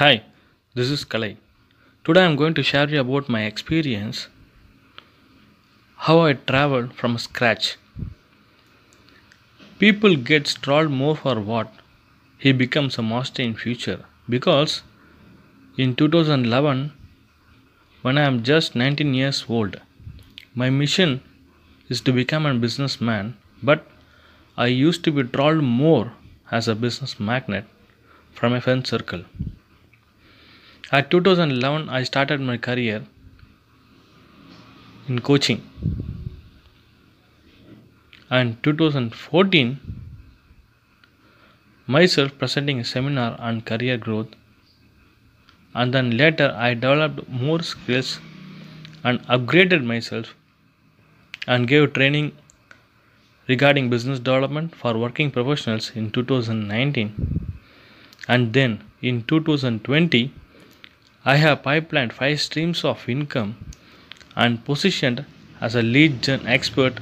Hi, this is Kalai. Today I am going to share you about my experience how I traveled from scratch. People get trolled more for what he becomes a master in future because in 2011 when I am just 19 years old my mission is to become a businessman but I used to be trolled more as a business magnate from a friend circle. At 2011, I started my career in coaching. And 2014, myself presenting a seminar on career growth. And then later, I developed more skills and upgraded myself and gave training regarding business development for working professionals in 2019 and then in 2020 I have pipelined five streams of income and positioned as a lead gen expert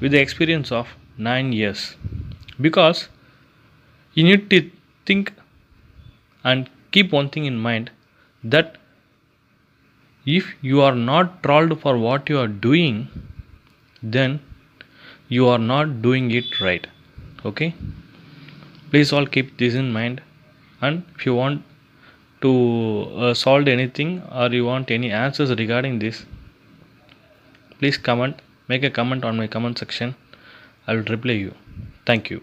with the experience of nine years. Because you need to think and keep one thing in mind that if you are not trolled for what you are doing, then you are not doing it right. Okay? Please all keep this in mind and if you want to uh, solve anything or you want any answers regarding this please comment make a comment on my comment section. I will reply you. Thank you